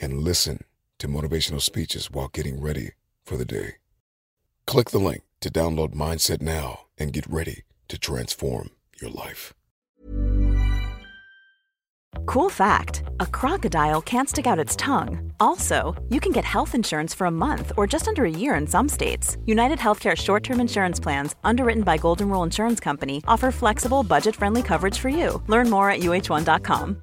and listen to motivational speeches while getting ready for the day. Click the link to download Mindset now and get ready to transform your life. Cool fact a crocodile can't stick out its tongue. Also, you can get health insurance for a month or just under a year in some states. United Healthcare short term insurance plans, underwritten by Golden Rule Insurance Company, offer flexible, budget friendly coverage for you. Learn more at uh1.com.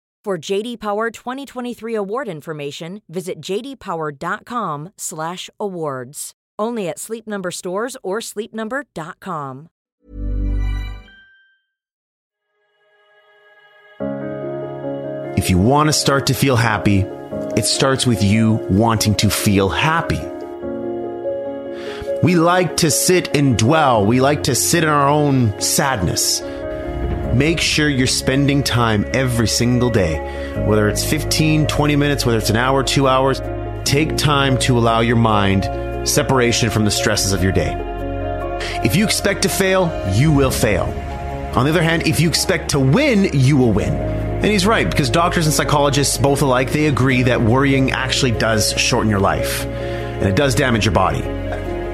For JD Power 2023 award information, visit jdpower.com/awards. Only at Sleep Number stores or sleepnumber.com. If you want to start to feel happy, it starts with you wanting to feel happy. We like to sit and dwell. We like to sit in our own sadness. Make sure you're spending time every single day, whether it's 15, 20 minutes, whether it's an hour, two hours. Take time to allow your mind separation from the stresses of your day. If you expect to fail, you will fail. On the other hand, if you expect to win, you will win. And he's right, because doctors and psychologists, both alike, they agree that worrying actually does shorten your life. And it does damage your body.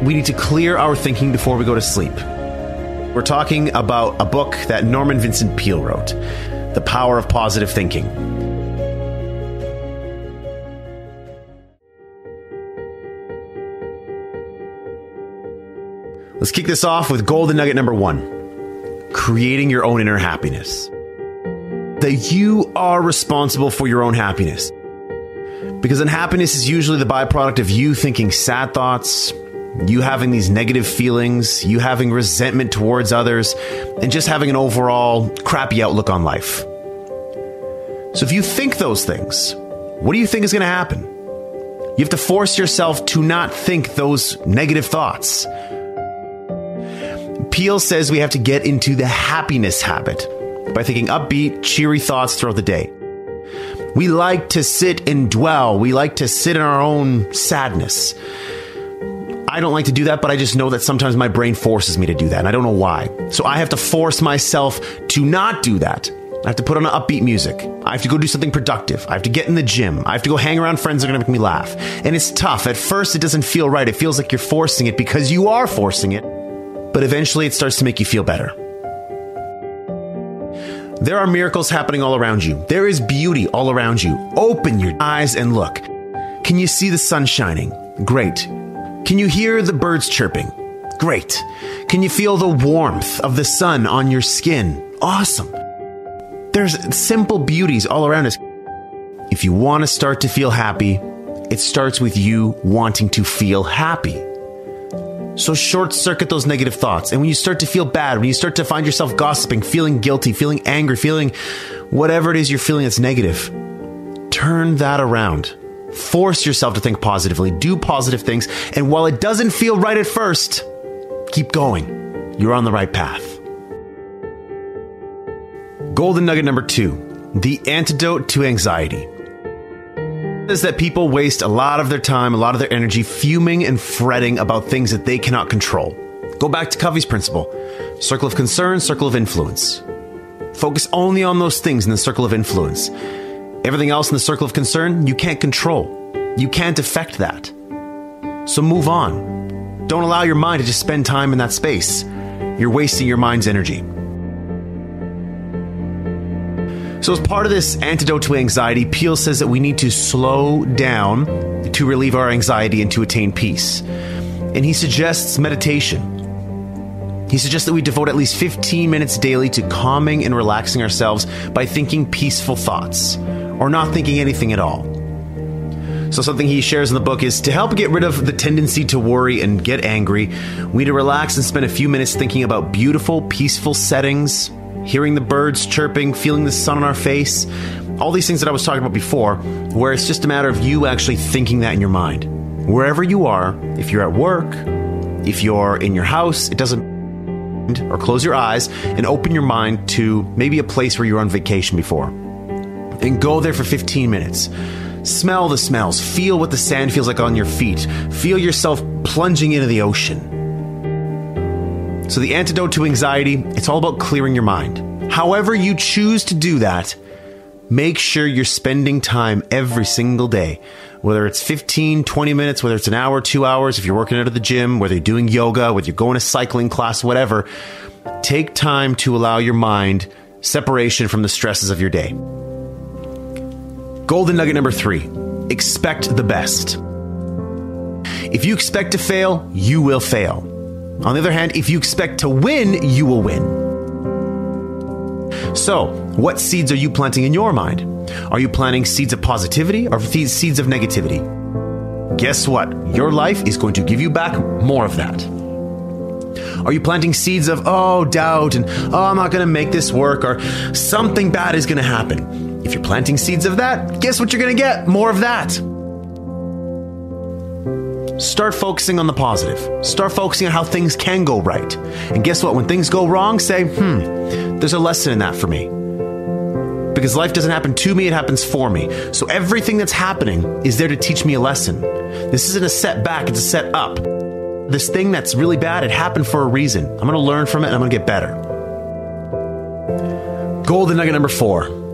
We need to clear our thinking before we go to sleep. We're talking about a book that Norman Vincent Peale wrote The Power of Positive Thinking. Let's kick this off with golden nugget number one creating your own inner happiness. That you are responsible for your own happiness. Because unhappiness is usually the byproduct of you thinking sad thoughts, you having these negative feelings, you having resentment towards others, and just having an overall crappy outlook on life. So if you think those things, what do you think is going to happen? You have to force yourself to not think those negative thoughts. Peale says we have to get into the happiness habit by thinking upbeat, cheery thoughts throughout the day. We like to sit and dwell. We like to sit in our own sadness. I don't like to do that, but I just know that sometimes my brain forces me to do that, and I don't know why. So I have to force myself to not do that. I have to put on upbeat music. I have to go do something productive. I have to get in the gym. I have to go hang around friends that are going to make me laugh. And it's tough. At first, it doesn't feel right. It feels like you're forcing it because you are forcing it but eventually it starts to make you feel better. There are miracles happening all around you. There is beauty all around you. Open your eyes and look. Can you see the sun shining? Great. Can you hear the birds chirping? Great. Can you feel the warmth of the sun on your skin? Awesome. There's simple beauties all around us. If you want to start to feel happy, it starts with you wanting to feel happy. So short circuit those negative thoughts. And when you start to feel bad, when you start to find yourself gossiping, feeling guilty, feeling angry, feeling whatever it is you're feeling that's negative, turn that around. Force yourself to think positively, do positive things. And while it doesn't feel right at first, keep going. You're on the right path. Golden nugget number two the antidote to anxiety. is that people waste a lot of their time, a lot of their energy fuming and fretting about things that they cannot control. Go back to Covey's principle circle of concern, circle of influence. Focus only on those things in the circle of influence. Everything else in the circle of concern, you can't control. You can't affect that. So move on. Don't allow your mind to just spend time in that space. You're wasting your mind's energy. So, as part of this antidote to anxiety, Peale says that we need to slow down to relieve our anxiety and to attain peace. And he suggests meditation. He suggests that we devote at least 15 minutes daily to calming and relaxing ourselves by thinking peaceful thoughts or not thinking anything at all. So, something he shares in the book is to help get rid of the tendency to worry and get angry, we need to relax and spend a few minutes thinking about beautiful, peaceful settings, hearing the birds chirping, feeling the sun on our face, all these things that I was talking about before, where it's just a matter of you actually thinking that in your mind. Wherever you are, if you're at work, if you're in your house, it doesn't or close your eyes and open your mind to maybe a place where you're on vacation before. And go there for 15 minutes. Smell the smells, feel what the sand feels like on your feet, feel yourself plunging into the ocean. So, the antidote to anxiety, it's all about clearing your mind. However, you choose to do that, make sure you're spending time every single day whether it's 15, 20 minutes, whether it's an hour, two hours, if you're working out of the gym, whether you're doing yoga, whether you're going to cycling class, whatever, take time to allow your mind separation from the stresses of your day. Golden nugget number three expect the best. If you expect to fail, you will fail. On the other hand, if you expect to win, you will win. So, what seeds are you planting in your mind? Are you planting seeds of positivity or seeds of negativity? Guess what? Your life is going to give you back more of that. Are you planting seeds of, oh, doubt and, oh, I'm not going to make this work or something bad is going to happen? If you're planting seeds of that, guess what you're going to get? More of that. Start focusing on the positive. Start focusing on how things can go right. And guess what? When things go wrong, say, hmm, there's a lesson in that for me. Because life doesn't happen to me, it happens for me. So everything that's happening is there to teach me a lesson. This isn't a setback, it's a set up. This thing that's really bad, it happened for a reason. I'm to learn from it and I'm to get better. Golden nugget number four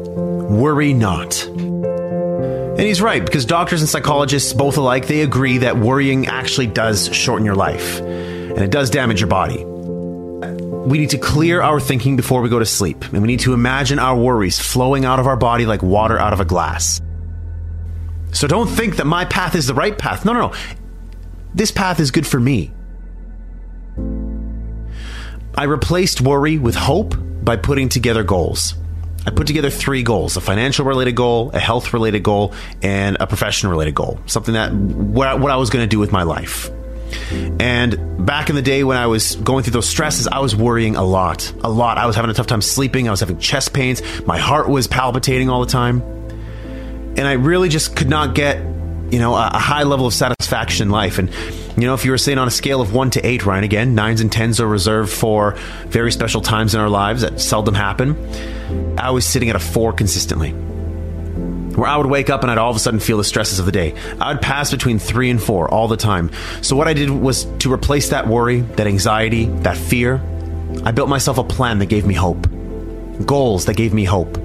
worry not. And he's right, because doctors and psychologists, both alike, they agree that worrying actually does shorten your life and it does damage your body. We need to clear our thinking before we go to sleep, and we need to imagine our worries flowing out of our body like water out of a glass. So don't think that my path is the right path. No, no, no. This path is good for me. I replaced worry with hope by putting together goals. I put together three goals a financial related goal, a health related goal, and a profession related goal. Something that what, I was going to do with my life. And back in the day when I was going through those stresses, I was worrying a lot. A lot. I was having a tough time sleeping. I was having chest pains. My heart was palpitating all the time. And I really just could not get, you know, a high level of satisfaction in life. And, you know, if you were saying on a scale of one to eight, Ryan, again, nines and tens are reserved for very special times in our lives that seldom happen. I was sitting at a four consistently. Where I would wake up and I'd all of a sudden feel the stresses of the day. I would pass between three and four all the time. So, what I did was to replace that worry, that anxiety, that fear, I built myself a plan that gave me hope, goals that gave me hope,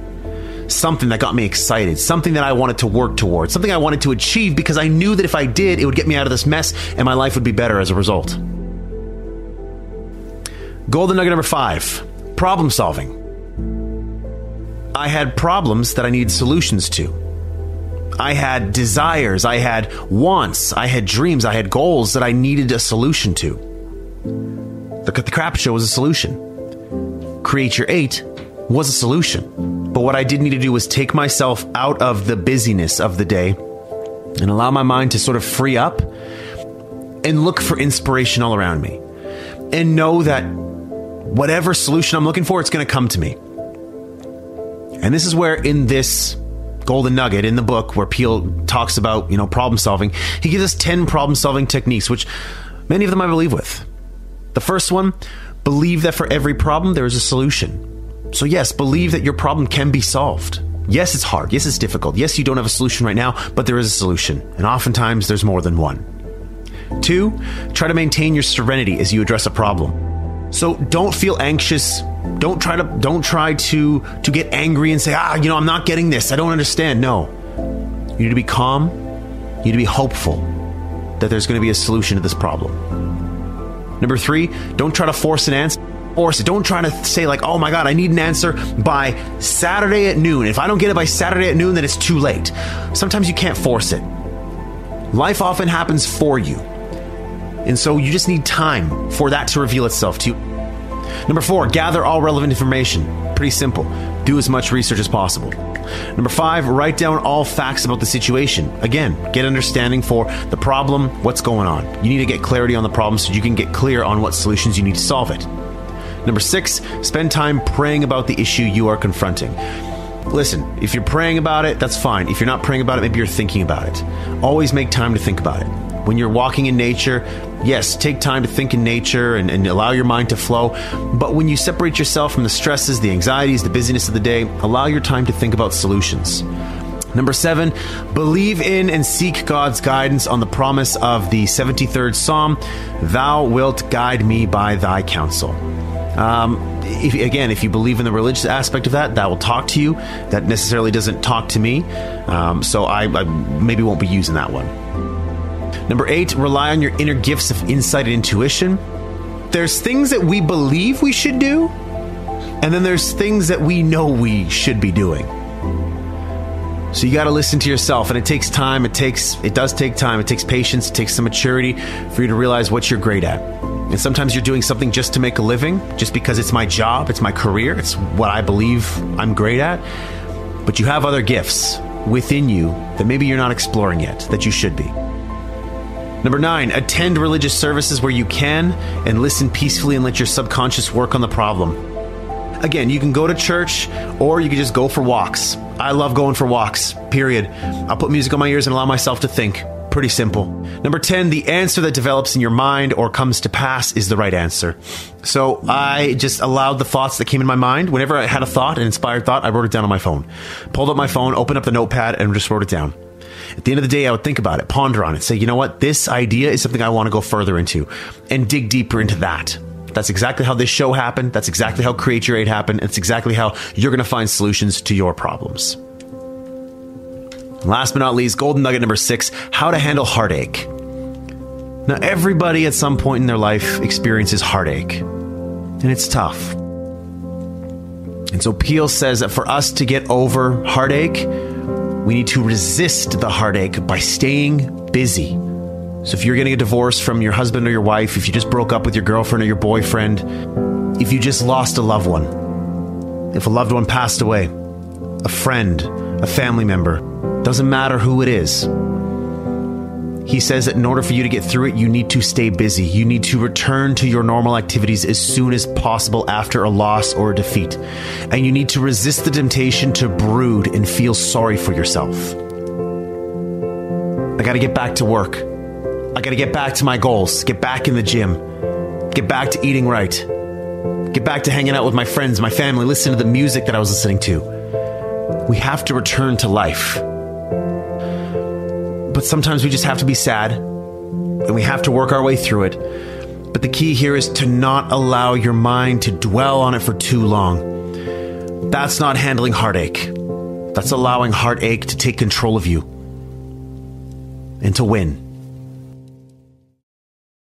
something that got me excited, something that I wanted to work towards, something I wanted to achieve because I knew that if I did, it would get me out of this mess and my life would be better as a result. Golden nugget number five problem solving. I had problems that I needed solutions to. I had desires, I had wants, I had dreams, I had goals that I needed a solution to. The, the crap show was a solution. Create Your Eight was a solution. But what I did need to do was take myself out of the busyness of the day and allow my mind to sort of free up and look for inspiration all around me. And know that whatever solution I'm looking for, it's going to come to me. And this is where, in this golden nugget in the book, where Peale talks about you know problem solving, he gives us ten problem solving techniques, which many of them I believe with. The first one: believe that for every problem there is a solution. So yes, believe that your problem can be solved. Yes, it's hard. Yes, it's difficult. Yes, you don't have a solution right now, but there is a solution. And oftentimes there's more than one. Two, try to maintain your serenity as you address a problem. So don't feel anxious. Don't try to don't try to to get angry and say, "Ah, you know, I'm not getting this. I don't understand." No. You need to be calm. You need to be hopeful that there's going to be a solution to this problem. Number 3, don't try to force an answer. Force it. Don't try to say like, "Oh my god, I need an answer by Saturday at noon. If I don't get it by Saturday at noon, then it's too late." Sometimes you can't force it. Life often happens for you. And so you just need time for that to reveal itself to you. Number four, gather all relevant information. Pretty simple. Do as much research as possible. Number five, write down all facts about the situation. Again, get understanding for the problem, what's going on. You need to get clarity on the problem so you can get clear on what solutions you need to solve it. Number six, spend time praying about the issue you are confronting. Listen, if you're praying about it, that's fine. If you're not praying about it, maybe you're thinking about it. Always make time to think about it. When you're walking in nature, yes, take time to think in nature and, and, allow your mind to flow. But when you separate yourself from the stresses, the anxieties, the busyness of the day, allow your time to think about solutions. Number seven, believe in and seek God's guidance on the promise of the 73rd Psalm Thou wilt guide me by thy counsel. Um, if, again, if you believe in the religious aspect of that, that will talk to you. That necessarily doesn't talk to me. Um, so I, I maybe won't be using that one. Number eight, rely on your inner gifts of insight and intuition. There's things that we believe we should do, and then there's things that we know we should be doing. So you got to listen to yourself, and it takes time. It takes it does take time. It takes patience. It takes some maturity for you to realize what you're great at. And sometimes you're doing something just to make a living, just because it's my job, it's my career, it's what I believe I'm great at. But you have other gifts within you that maybe you're not exploring yet that you should be. Number nine, attend religious services where you can and listen peacefully and let your subconscious work on the problem. Again, you can go to church or you can just go for walks. I love going for walks, period. I'll put music on my ears and allow myself to think. Pretty simple. Number 10, the answer that develops in your mind or comes to pass is the right answer. So I just allowed the thoughts that came in my mind. Whenever I had a thought, an inspired thought, I wrote it down on my phone. Pulled up my phone, opened up the notepad, and just wrote it down. At the end of the day, I would think about it, ponder on it, say, you know what, this idea is something I want to go further into and dig deeper into that. That's exactly how this show happened. That's exactly how Create Your Eight happened. It's exactly how you're going to find solutions to your problems. Last but not least, golden nugget number six how to handle heartache. Now, everybody at some point in their life experiences heartache, and it's tough. And so Peale says that for us to get over heartache, we need to resist the heartache by staying busy. So, if you're getting a divorce from your husband or your wife, if you just broke up with your girlfriend or your boyfriend, if you just lost a loved one, if a loved one passed away, a friend, a family member, doesn't matter who it is. He says that in order for you to get through it, you need to stay busy. You need to return to your normal activities as soon as possible after a loss or a defeat. And you need to resist the temptation to brood and feel sorry for yourself. I got to get back to work. I got to get back to my goals, get back in the gym, get back to eating right, get back to hanging out with my friends, my family, listen to the music that I was listening to. We have to return to life. But sometimes we just have to be sad and we have to work our way through it. But the key here is to not allow your mind to dwell on it for too long. That's not handling heartache. That's allowing heartache to take control of you and to win.